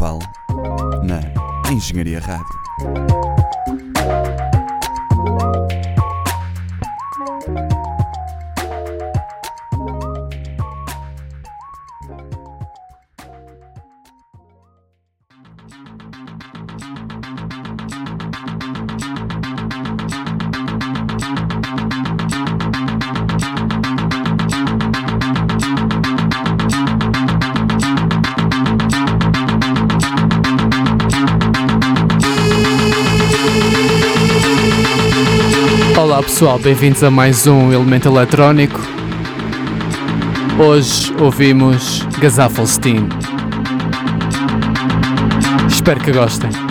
Carnaval na Engenharia Rádio. Pessoal, bem-vindos a mais um Elemento Eletrónico. Hoje ouvimos Gazafelstein. Espero que gostem.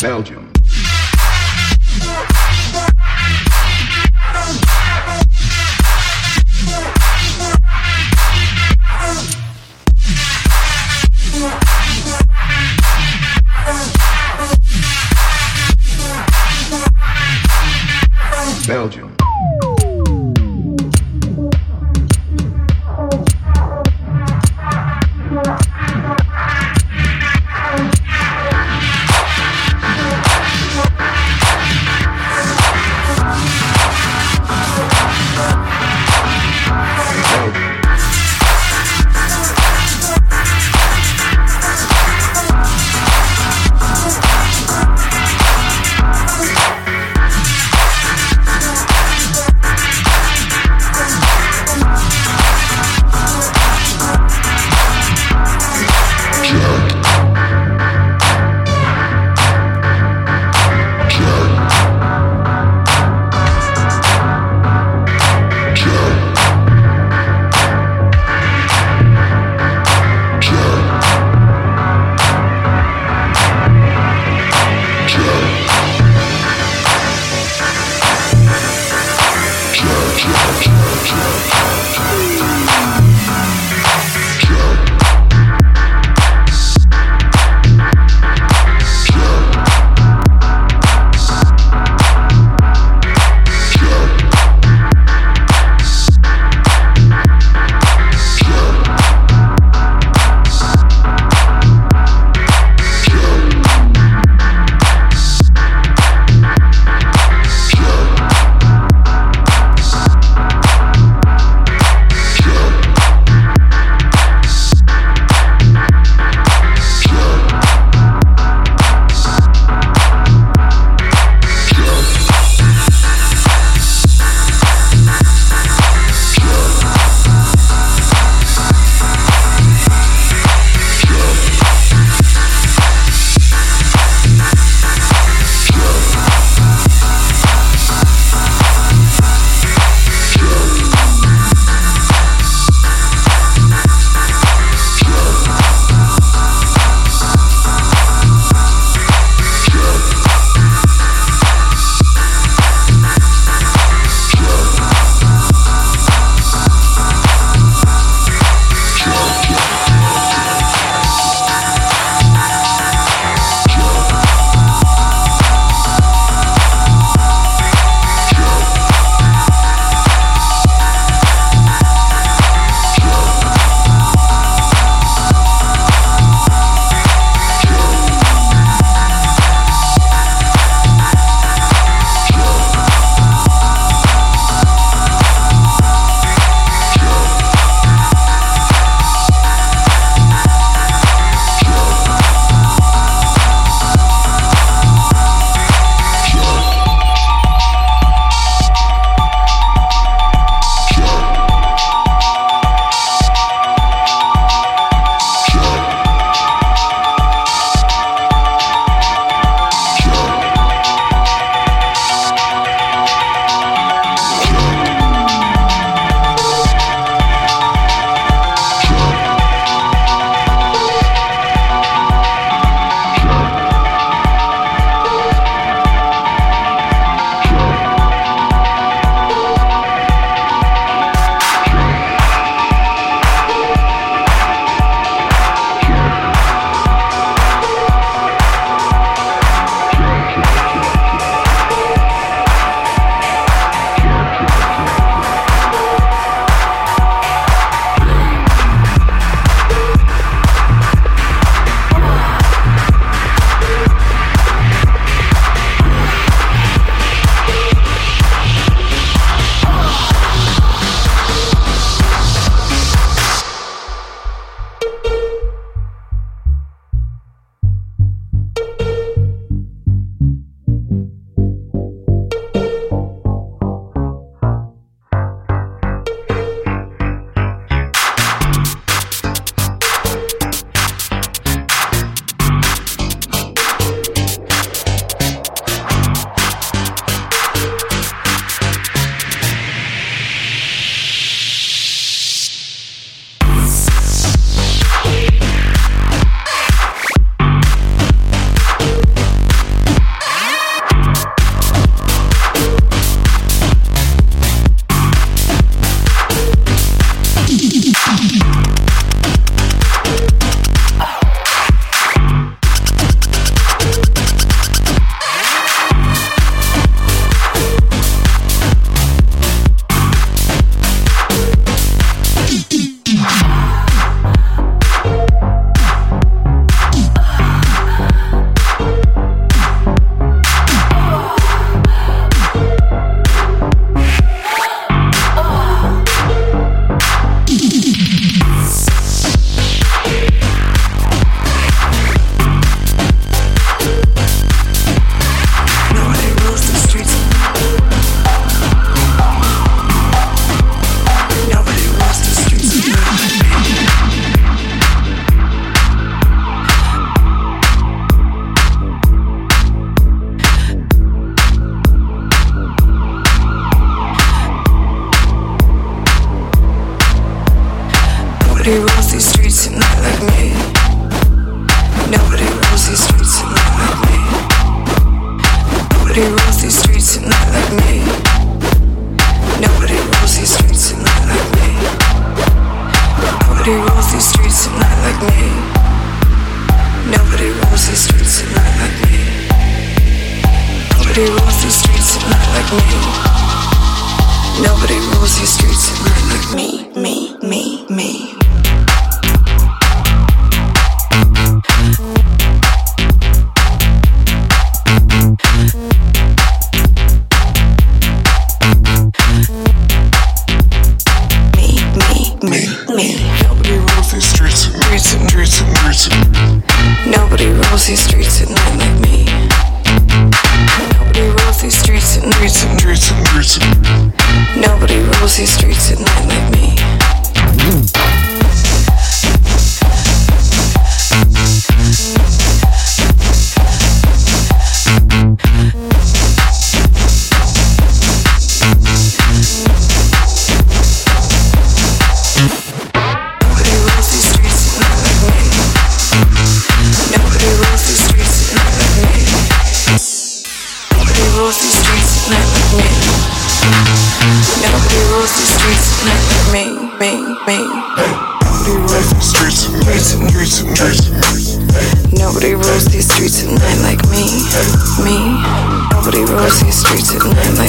Belgium. Belgium.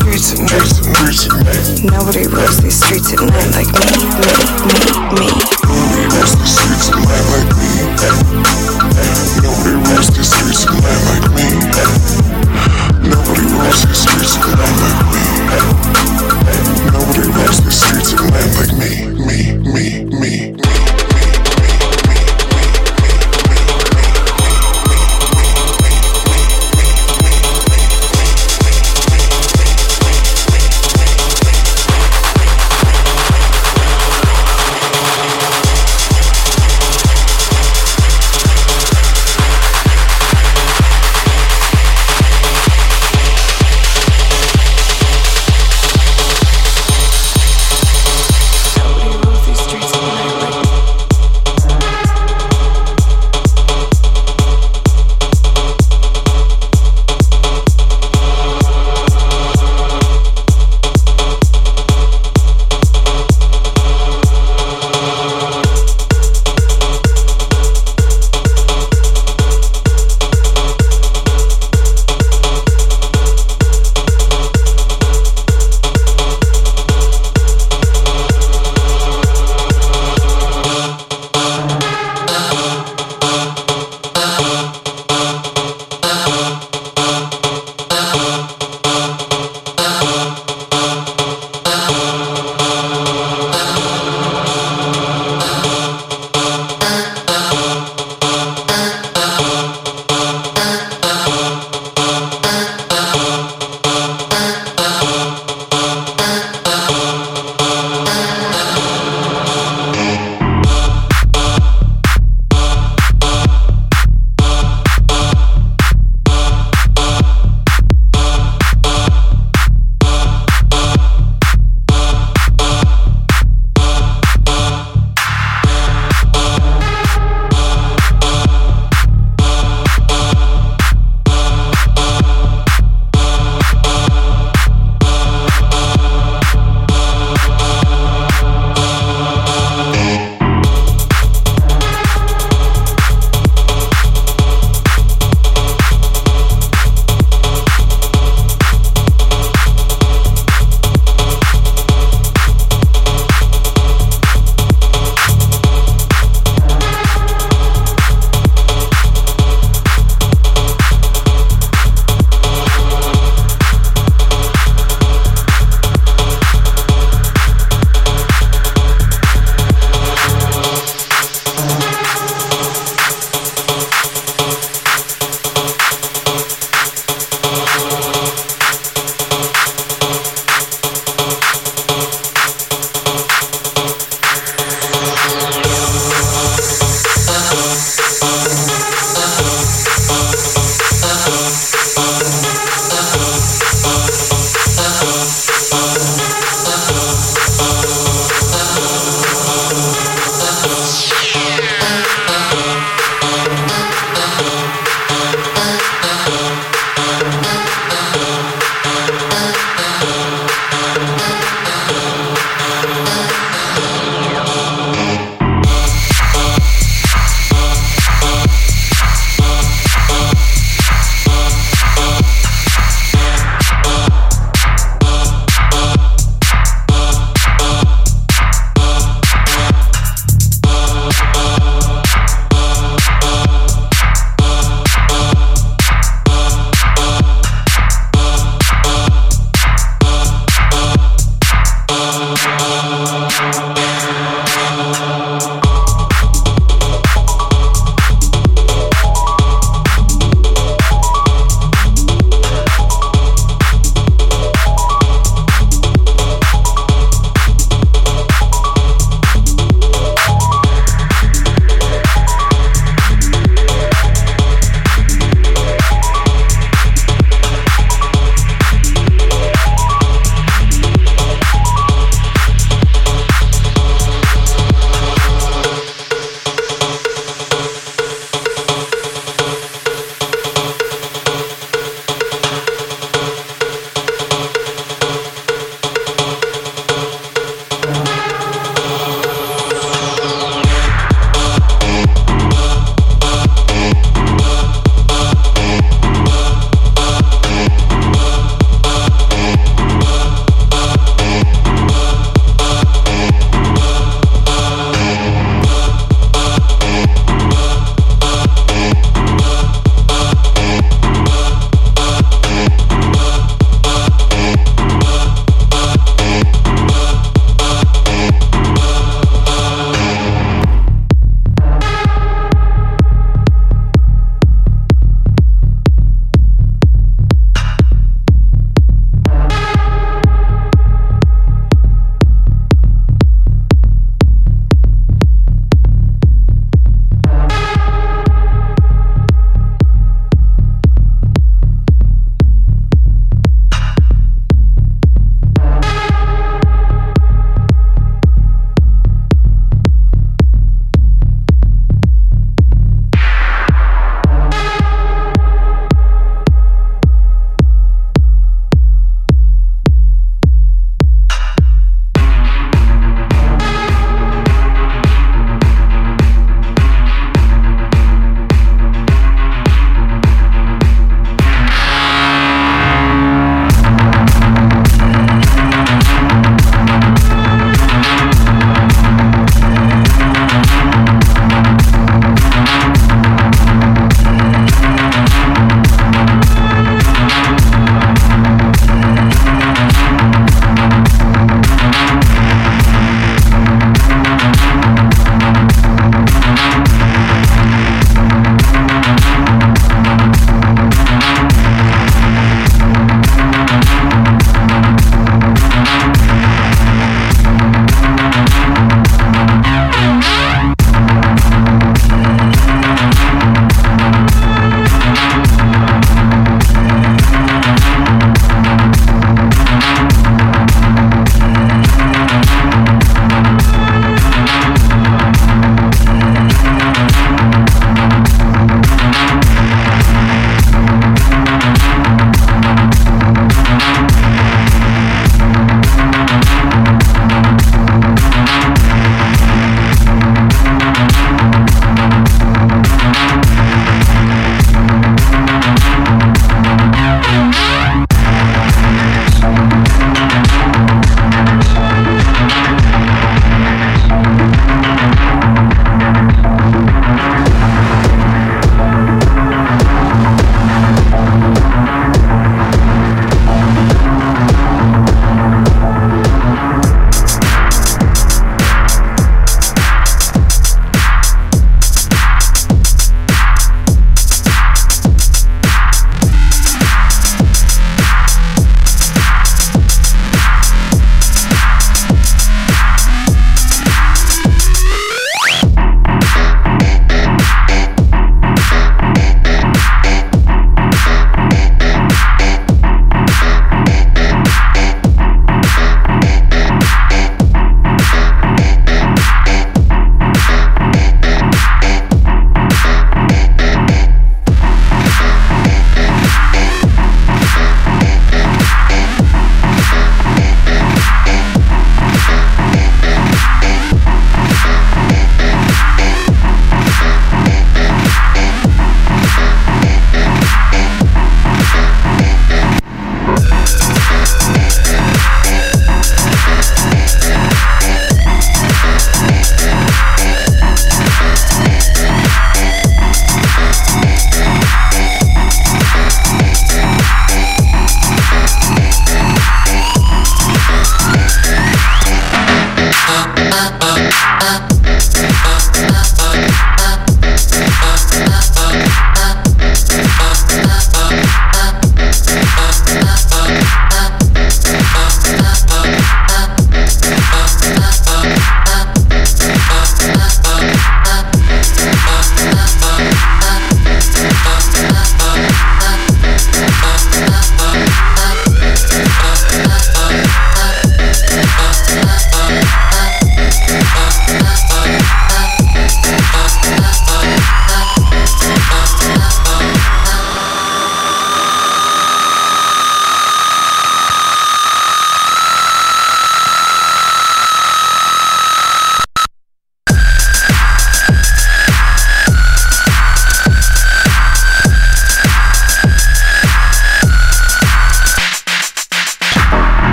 streets at night. Nobody rules these streets at night like me, me, me, me. Nobody rules these streets at night like me. Nobody rules these streets at night like me.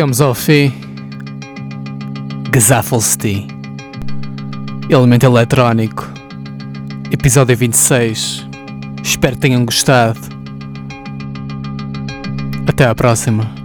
Chegamos ao fim. Gazafelsti. Elemento eletrónico. Episódio 26. Espero que tenham gostado. Até à próxima.